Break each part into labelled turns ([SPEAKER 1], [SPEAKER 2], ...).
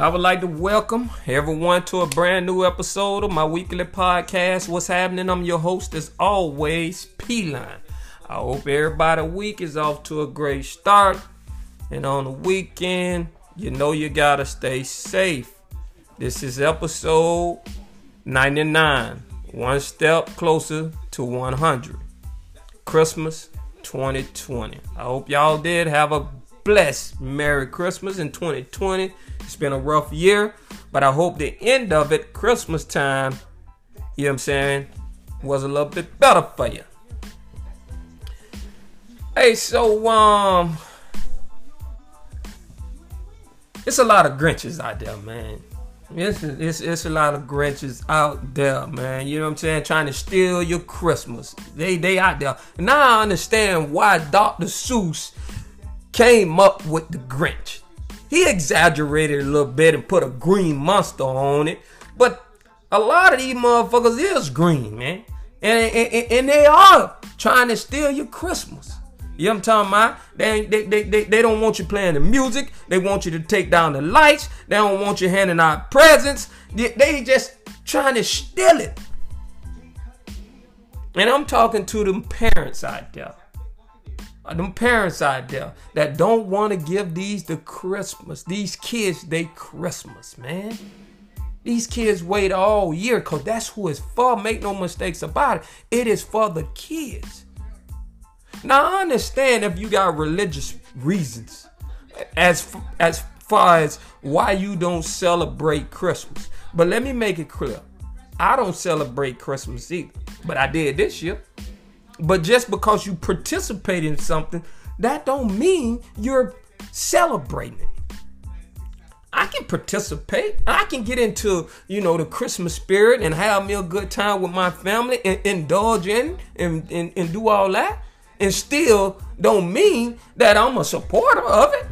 [SPEAKER 1] I would like to welcome everyone to a brand new episode of my weekly podcast. What's happening? I'm your host, as always, P Line. I hope everybody week is off to a great start. And on the weekend, you know you gotta stay safe. This is episode 99, one step closer to 100. Christmas 2020. I hope y'all did have a blessed Merry Christmas in 2020. It's been a rough year, but I hope the end of it, Christmas time, you know what I'm saying, was a little bit better for you. Hey, so um it's a lot of Grinches out there, man. It's, it's, it's a lot of Grinches out there, man. You know what I'm saying? Trying to steal your Christmas. They they out there. Now I understand why Dr. Seuss came up with the Grinch. He exaggerated a little bit and put a green monster on it, but a lot of these motherfuckers is green, man. And, and, and they are trying to steal your Christmas. You know what I'm talking about? They, they, they, they, they don't want you playing the music. They want you to take down the lights. They don't want you handing out presents. They, they just trying to steal it. And I'm talking to them parents out there. Uh, Them parents out there that don't want to give these the Christmas, these kids they Christmas, man. These kids wait all year because that's who it's for. Make no mistakes about it. It is for the kids. Now I understand if you got religious reasons as as far as why you don't celebrate Christmas. But let me make it clear. I don't celebrate Christmas either. But I did this year. But just because you participate in something, that don't mean you're celebrating it. I can participate. I can get into, you know, the Christmas spirit and have me a good time with my family and indulge in and, and, and do all that. And still don't mean that I'm a supporter of it.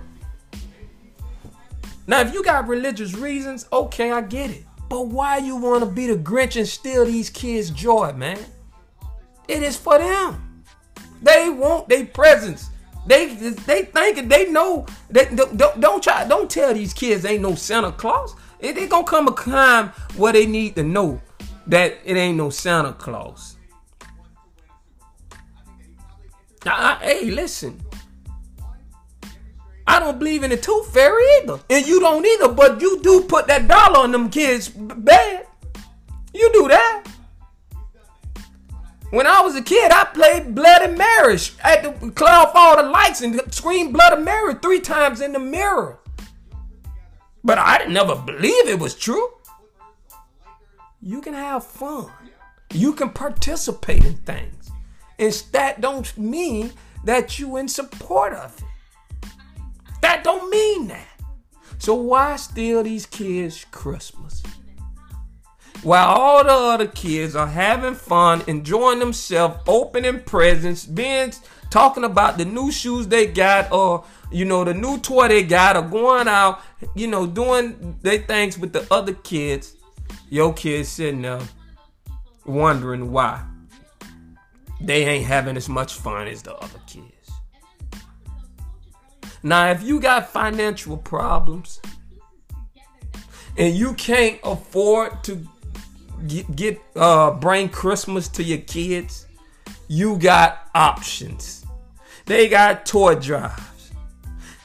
[SPEAKER 1] Now, if you got religious reasons, okay, I get it. But why you want to be the Grinch and steal these kids' joy, man? It is for them. They want their presents. They they think they know. They, don't, don't, try. Don't tell these kids ain't no Santa Claus. It, it gonna come a time where they need to know that it ain't no Santa Claus. Now, I, hey, listen. I don't believe in the tooth fairy either, and you don't either. But you do put that dollar on them kids bad. You do that. When I was a kid, I played Bloody Mary. Had to clear off all the lights and scream Bloody Mary three times in the mirror. But I didn't never believe it was true. You can have fun. You can participate in things. And that don't mean that you in support of it. That don't mean that. So why steal these kids Christmas? While all the other kids are having fun, enjoying themselves, opening presents, being talking about the new shoes they got or you know the new toy they got or going out, you know, doing their things with the other kids, your kids sitting there wondering why they ain't having as much fun as the other kids. Now, if you got financial problems and you can't afford to get, get uh bring Christmas to your kids, you got options. They got toy drives.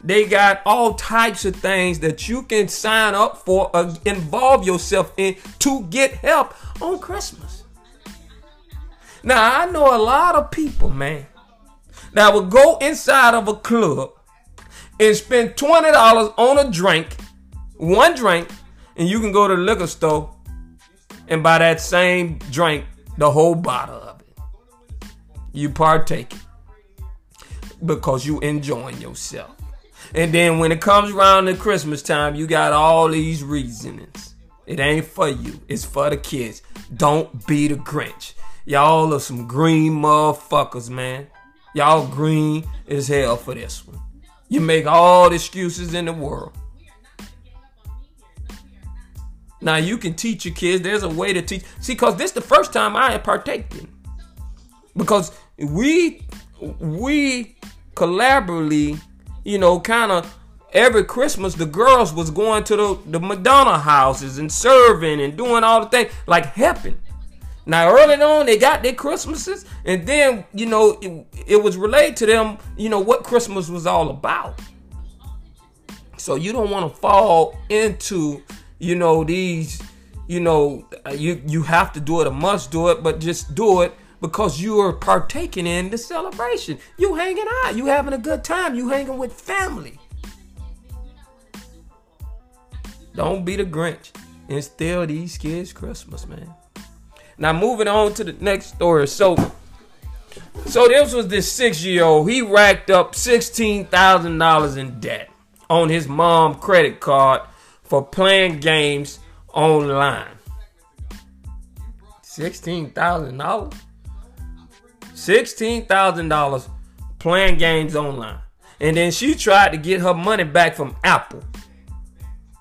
[SPEAKER 1] They got all types of things that you can sign up for, uh, involve yourself in to get help on Christmas. Now, I know a lot of people, man, that will go inside of a club and spend $20 on a drink, one drink, and you can go to the liquor store and by that same drink, the whole bottle of it. You partake it because you enjoying yourself. And then when it comes around to Christmas time, you got all these reasonings. It ain't for you, it's for the kids. Don't be the Grinch. Y'all are some green motherfuckers, man. Y'all green as hell for this one. You make all the excuses in the world. Now you can teach your kids. There's a way to teach. See, cause this the first time I had partaken. Because we we collaboratively you know, kind of every Christmas the girls was going to the, the Madonna houses and serving and doing all the things, like helping. Now early on they got their Christmases, and then you know it, it was relayed to them, you know what Christmas was all about. So you don't want to fall into, you know, these, you know, uh, you you have to do it or must do it, but just do it because you are partaking in the celebration. You hanging out, you having a good time, you hanging with family. Don't be the Grinch and steal these kids Christmas, man. Now moving on to the next story. So so this was this six-year-old. He racked up sixteen thousand dollars in debt on his mom credit card for playing games online. Sixteen thousand dollars? $16,000 playing games online. And then she tried to get her money back from Apple.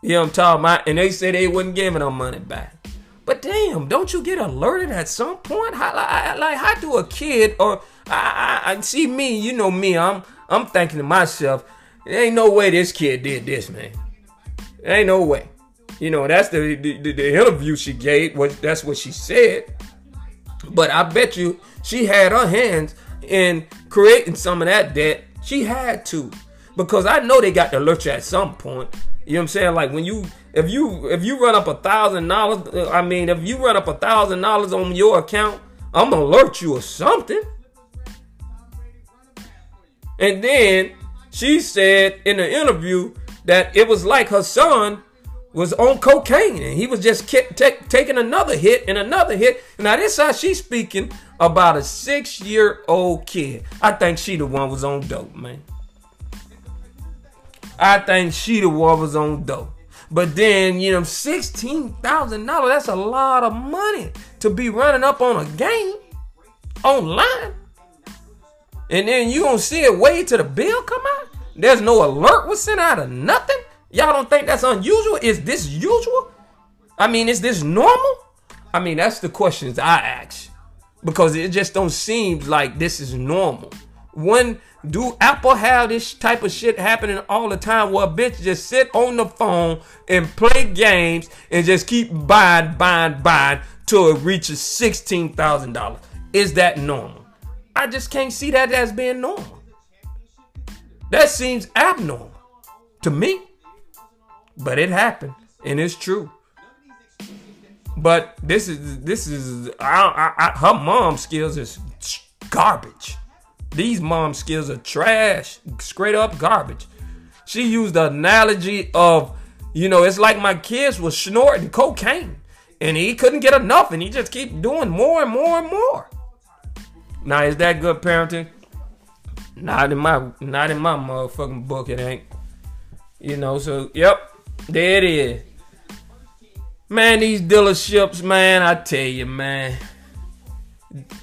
[SPEAKER 1] You know what I'm talking about? And they said they wouldn't give her money back. But damn, don't you get alerted at some point? How, like, how do a kid or I, I, I see me? You know me. I'm I'm thinking to myself, there ain't no way this kid did this, man. Ain't no way. You know, that's the the, the interview she gave. What that's what she said. But I bet you she had her hands in creating some of that debt. She had to. Because I know they got to lurch at some point. You know what I'm saying? Like when you if you if you run up a thousand dollars, uh, I mean if you run up a thousand dollars on your account, I'm gonna alert you or something. And then she said in the interview that it was like her son was on cocaine and he was just taking another hit and another hit. Now this how she's speaking about a six year old kid. I think she the one was on dope, man. I think she the one was on dope. But then, you know, $16,000, that's a lot of money to be running up on a game online. And then you gonna see it wait till the bill come out? There's no alert was sent out of nothing? Y'all don't think that's unusual? Is this usual? I mean, is this normal? I mean, that's the questions I ask because it just don't seem like this is normal. When do Apple have this type of shit happening all the time where a bitch just sit on the phone and play games and just keep buying, buying, buying till it reaches $16,000? Is that normal? I just can't see that as being normal. That seems abnormal to me. But it happened, and it's true. But this is this is I, I, I, her mom skills is garbage. These mom skills are trash, straight up garbage. She used the analogy of, you know, it's like my kids was snorting cocaine, and he couldn't get enough, and he just keep doing more and more and more. Now is that good parenting? Not in my not in my motherfucking book. It ain't. You know. So yep. There it is. Man, these dealerships, man, I tell you, man.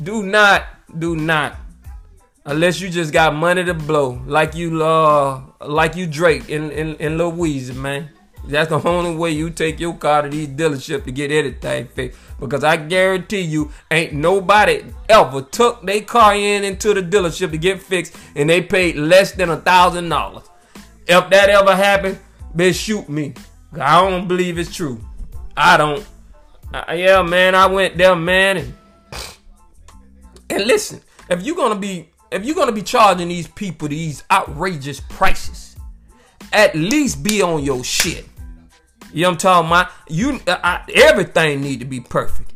[SPEAKER 1] Do not, do not. Unless you just got money to blow. Like you uh like you Drake in, in, in Louise, man. That's the only way you take your car to these dealerships to get anything fixed. Because I guarantee you, ain't nobody ever took their car in into the dealership to get fixed and they paid less than a thousand dollars. If that ever happened, bitch, shoot me. I don't believe it's true. I don't. Uh, yeah, man, I went there, man, and and listen. If you're gonna be if you're gonna be charging these people these outrageous prices, at least be on your shit. You know I'm talking about? You uh, I, everything need to be perfect.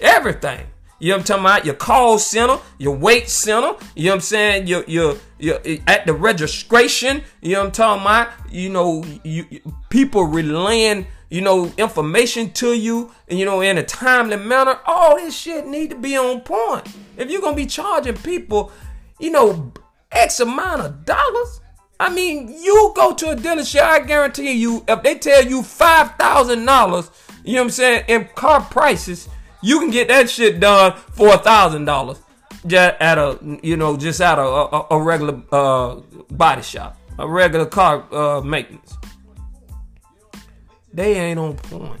[SPEAKER 1] Everything. You know I'm talking about? Your call center, your wait center. You know what I'm saying? Your your your at the registration. You know I'm talking about? You know, you, people relaying you know information to you, you know in a timely manner. All this shit need to be on point. If you're gonna be charging people, you know, X amount of dollars. I mean, you go to a dealership, I guarantee you, if they tell you five thousand dollars, you know what I'm saying, in car prices, you can get that shit done for a thousand dollars. Just at a you know, just at a, a, a regular uh, body shop. A regular car uh, maintenance. They ain't on point.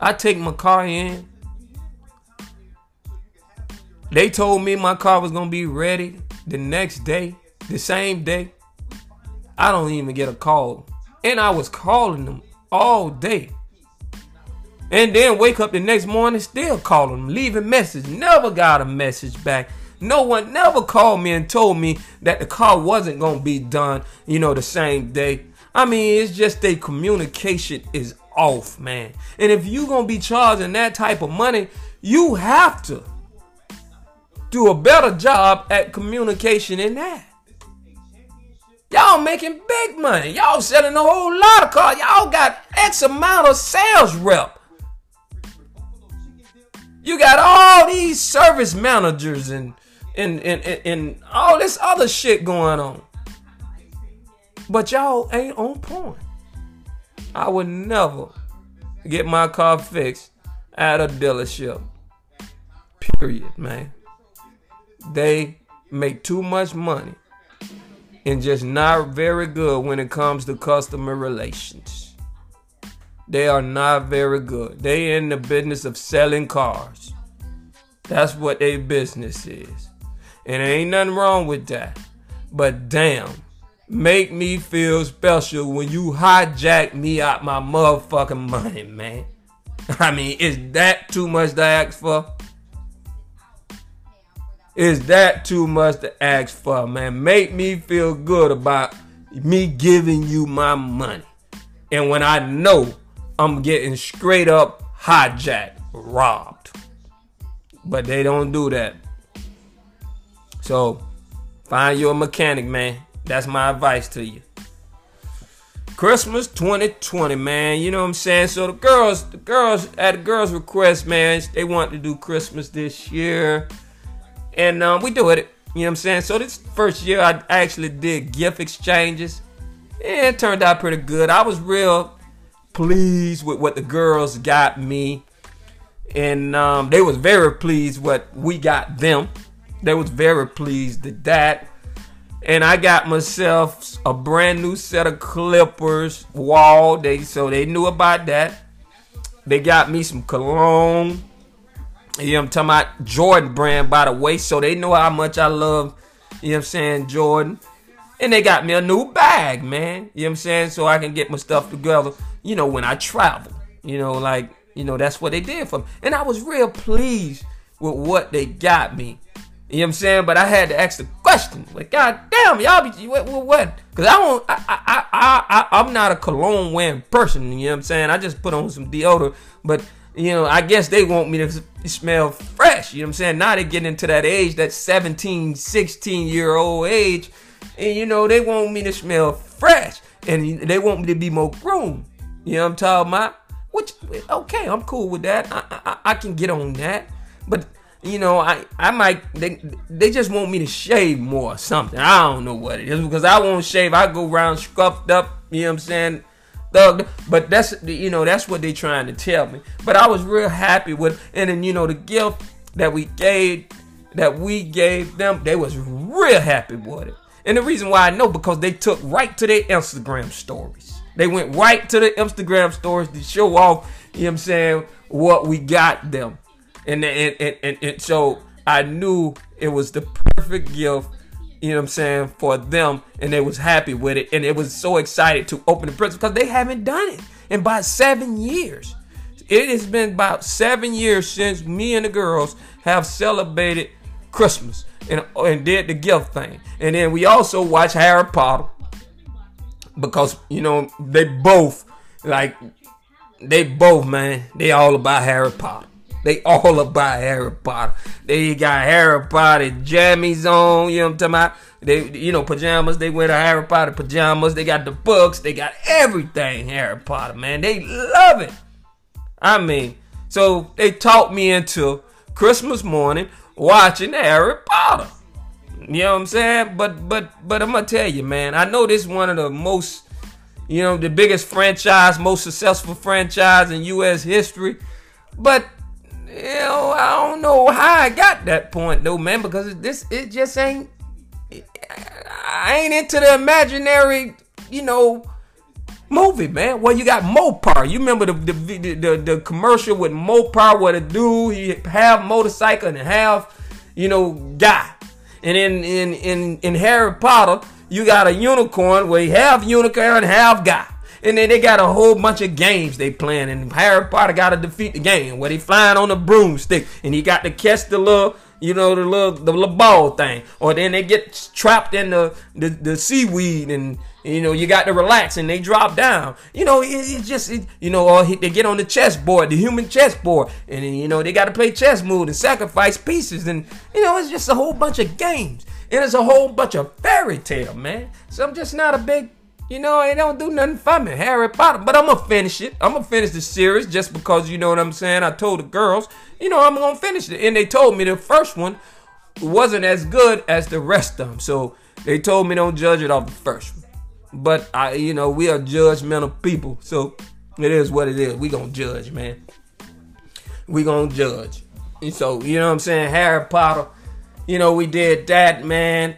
[SPEAKER 1] I take my car in. They told me my car was gonna be ready the next day, the same day. I don't even get a call. And I was calling them all day. And then wake up the next morning, still calling them, leaving message. Never got a message back. No one never called me and told me that the car wasn't gonna be done, you know, the same day. I mean, it's just their communication is off, man. And if you gonna be charging that type of money, you have to do a better job at communication than that. Y'all making big money. Y'all selling a whole lot of cars. Y'all got X amount of sales rep. You got all these service managers and and, and, and, and all this other shit going on. But y'all ain't on point. I would never get my car fixed at a dealership. Period, man. They make too much money and just not very good when it comes to customer relations. They are not very good. They in the business of selling cars. That's what their business is. And ain't nothing wrong with that. But damn, make me feel special when you hijack me out my motherfucking money, man. I mean, is that too much to ask for? Is that too much to ask for, man? Make me feel good about me giving you my money. And when I know I'm getting straight up hijacked, robbed. But they don't do that. So find your mechanic, man. That's my advice to you. Christmas 2020, man. You know what I'm saying? So the girls, the girls at the girls' request, man, they want to do Christmas this year. And um, we do it. You know what I'm saying? So this first year I actually did gift exchanges. And it turned out pretty good. I was real pleased with what the girls got me. And um, they was very pleased what we got them. They was very pleased at that. And I got myself a brand new set of clippers Wahl. They so they knew about that. They got me some cologne. You know I'm talking about? Jordan brand, by the way. So they know how much I love, you know I'm saying, Jordan. And they got me a new bag, man. You know I'm saying? So I can get my stuff together, you know, when I travel. You know, like, you know, that's what they did for me. And I was real pleased with what they got me. You know what I'm saying? But I had to ask the question. Like, God damn, y'all be what? what? Because I don't, I, I, I, I, I'm not a cologne wearing person. You know what I'm saying? I just put on some deodorant. But you know, I guess they want me to smell fresh. You know what I'm saying? Now they getting into that age, that 17, 16 year old age. And, you know, they want me to smell fresh. And they want me to be more groomed. You know what I'm talking about? Which, okay, I'm cool with that. I, I, I can get on that. But, you know, I, I might, they, they just want me to shave more or something. I don't know what it is. Because I won't shave. I go around scuffed up, you know what I'm saying? Thug. But that's you know that's what they trying to tell me. But I was real happy with, and then you know the gift that we gave that we gave them, they was real happy with it. And the reason why I know because they took right to their Instagram stories. They went right to the Instagram stories to show off, you know what I'm saying, what we got them. And and, and, and, and so I knew it was the perfect gift you know what I'm saying, for them, and they was happy with it, and it was so excited to open the present because they haven't done it in about seven years. It has been about seven years since me and the girls have celebrated Christmas and, and did the gift thing. And then we also watched Harry Potter because, you know, they both, like, they both, man, they all about Harry Potter. They all about Harry Potter. They got Harry Potter jammies on, you know what I'm talking about? They, you know, pajamas. They wear the Harry Potter pajamas. They got the books. They got everything Harry Potter, man. They love it. I mean, so they talked me into Christmas morning watching Harry Potter. You know what I'm saying? But but but I'm gonna tell you, man. I know this is one of the most, you know, the biggest franchise, most successful franchise in U.S. history. But know, I don't know how I got that point though, man. Because this it just ain't. I ain't into the imaginary, you know, movie, man. Well, you got Mopar. You remember the the, the, the, the commercial with Mopar where the dude he half motorcycle and half, you know, guy. And in in in in Harry Potter, you got a unicorn where he half unicorn and half guy. And then they got a whole bunch of games they playing, and Harry Potter got to defeat the game where they flying on a broomstick, and he got to catch the little you know the little the little ball thing, or then they get trapped in the the, the seaweed and you know, you got to relax and they drop down. You know, it, it just, it, you know, or they get on the chessboard, the human chessboard, and then, you know, they got to play chess move and sacrifice pieces. And, you know, it's just a whole bunch of games. And it's a whole bunch of fairy tale, man. So I'm just not a big, you know, it don't do nothing for me, Harry Potter. But I'm to finish it. I'm to finish the series just because, you know what I'm saying? I told the girls, you know, I'm to finish it. And they told me the first one wasn't as good as the rest of them. So they told me don't judge it off the first one. But I, you know, we are judgmental people, so it is what it is. We gonna judge, man. We gonna judge. And so you know what I'm saying? Harry Potter. You know, we did that, man.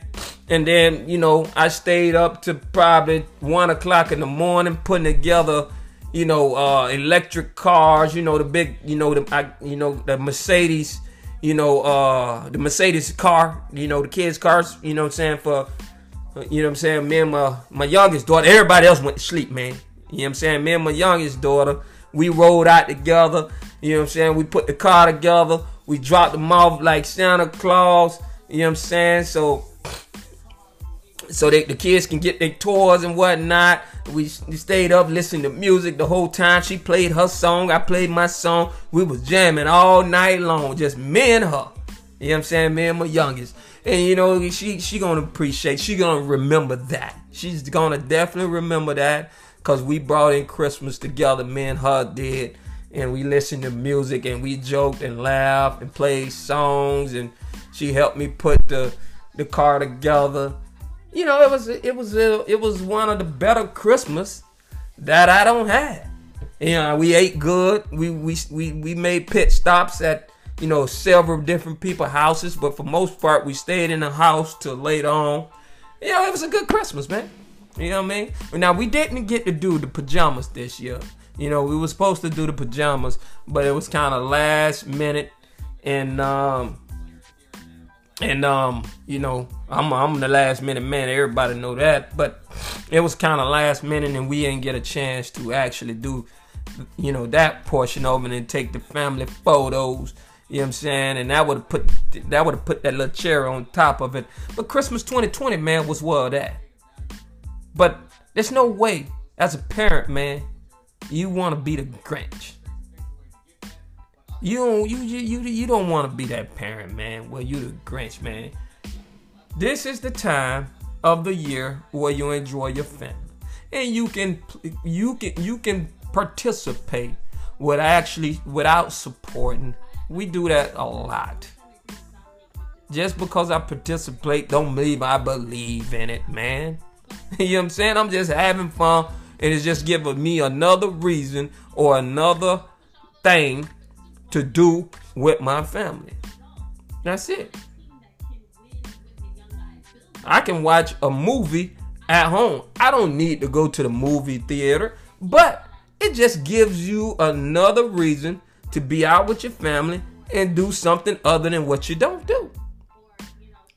[SPEAKER 1] And then, you know, I stayed up to probably one o'clock in the morning putting together, you know, uh, electric cars. You know, the big, you know, the, I, you know, the Mercedes. You know, uh, the Mercedes car. You know, the kids' cars. You know, what I'm saying for you know what I'm saying? Me and my, my youngest daughter, everybody else went to sleep, man. You know what I'm saying? Me and my youngest daughter, we rolled out together. You know what I'm saying? We put the car together. We dropped them off like Santa Claus. You know what I'm saying? So so they, the kids can get their toys and whatnot. We, we stayed up listening to music the whole time. She played her song. I played my song. We was jamming all night long. Just me and her. You know what I'm saying? Me and my youngest. And you know, she she gonna appreciate, she gonna remember that. She's gonna definitely remember that. Cause we brought in Christmas together, me and her did. And we listened to music and we joked and laughed and played songs and she helped me put the the car together. You know, it was it was a, it was one of the better Christmas that I don't have. You know, we ate good. We we we, we made pit stops at you know, several different people houses, but for most part, we stayed in the house till later on. You know, it was a good Christmas, man. You know what I mean? Now we didn't get to do the pajamas this year. You know, we were supposed to do the pajamas, but it was kind of last minute, and um, and um, you know, I'm I'm the last minute man. Everybody know that, but it was kind of last minute, and we didn't get a chance to actually do, you know, that portion of it and take the family photos you know what I'm saying? And that would have put that would have put that little cherry on top of it. But Christmas 2020, man, was well that. But there's no way, as a parent, man, you want to be the Grinch. You don't you you you don't want to be that parent, man. Well, you the Grinch, man. This is the time of the year where you enjoy your family, and you can you can you can participate with actually without supporting we do that a lot. Just because I participate don't mean I believe in it, man. you know what I'm saying? I'm just having fun and it's just giving me another reason or another thing to do with my family. That's it. I can watch a movie at home. I don't need to go to the movie theater, but it just gives you another reason to be out with your family and do something other than what you don't do.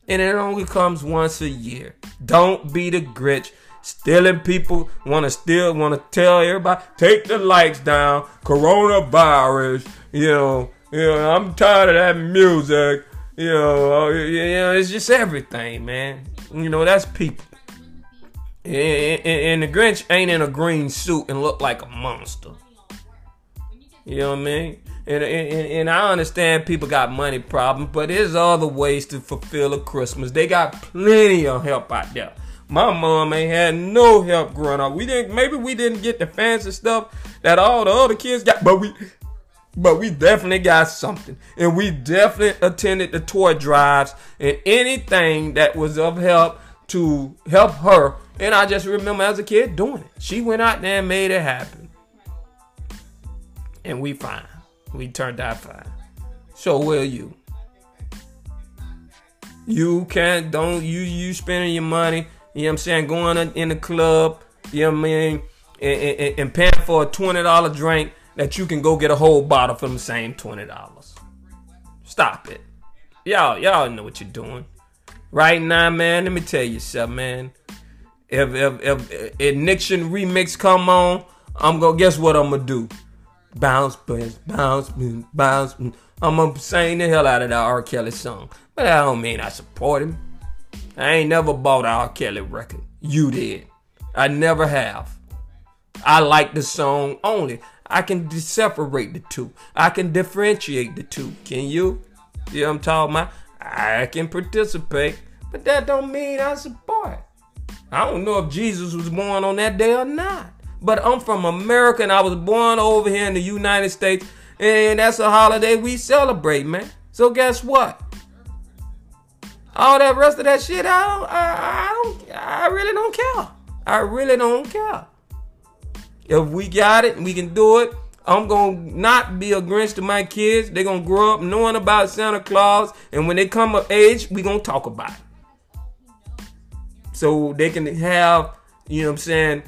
[SPEAKER 1] And it only comes once a year. Don't be the Grinch. Stealing people want to steal, want to tell everybody take the lights down. Coronavirus. You know, you know. I'm tired of that music. You know, uh, you know, it's just everything, man. You know, that's people. And the Grinch ain't in a green suit and look like a monster. You know what I mean? And, and, and I understand people got money problems, but there's other ways to fulfill a Christmas. They got plenty of help out there. My mom ain't had no help growing up. We didn't maybe we didn't get the fancy stuff that all the other kids got, but we but we definitely got something. And we definitely attended the toy drives and anything that was of help to help her. And I just remember as a kid doing it. She went out there and made it happen. And we fine. We turned out fine. So will you. You can't don't you you spending your money, you know what I'm saying, going in the club, you know what I mean, and, and, and paying for a $20 drink that you can go get a whole bottle for the same $20. Stop it. Y'all, y'all know what you're doing. Right now, man, let me tell you something, man. If if if, if Ignition remix come on, I'm gonna guess what I'm gonna do. Bounce, bounce, bounce, bounce. I'm gonna sing the hell out of that R. Kelly song. But I don't mean I support him. I ain't never bought an R. Kelly record. You did. I never have. I like the song only. I can separate the two. I can differentiate the two. Can you? You know what I'm talking about? I can participate, but that don't mean I support. I don't know if Jesus was born on that day or not. But I'm from America and I was born over here in the United States. And that's a holiday we celebrate, man. So guess what? All that rest of that shit, I don't, I, I don't, I really don't care. I really don't care. If we got it and we can do it, I'm gonna not be a Grinch to my kids. They're gonna grow up knowing about Santa Claus, and when they come of age, we gonna talk about it. So they can have, you know what I'm saying,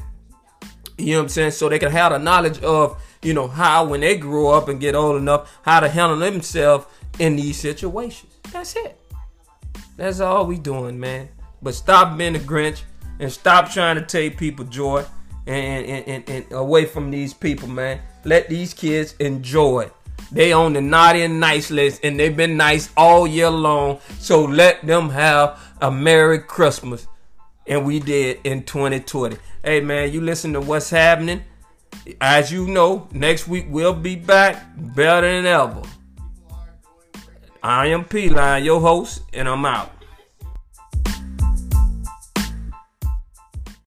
[SPEAKER 1] you know what I'm saying, so they can have the knowledge of, you know, how when they grow up and get old enough, how to handle themselves in these situations. That's it. That's all we doing, man. But stop being a Grinch and stop trying to take people joy and, and, and, and away from these people, man. Let these kids enjoy. They on the naughty and nice list, and they've been nice all year long. So let them have a Merry Christmas. And we did in 2020. Hey man, you listen to what's happening. As you know, next week we'll be back better than ever. I am P Line, your host, and I'm out.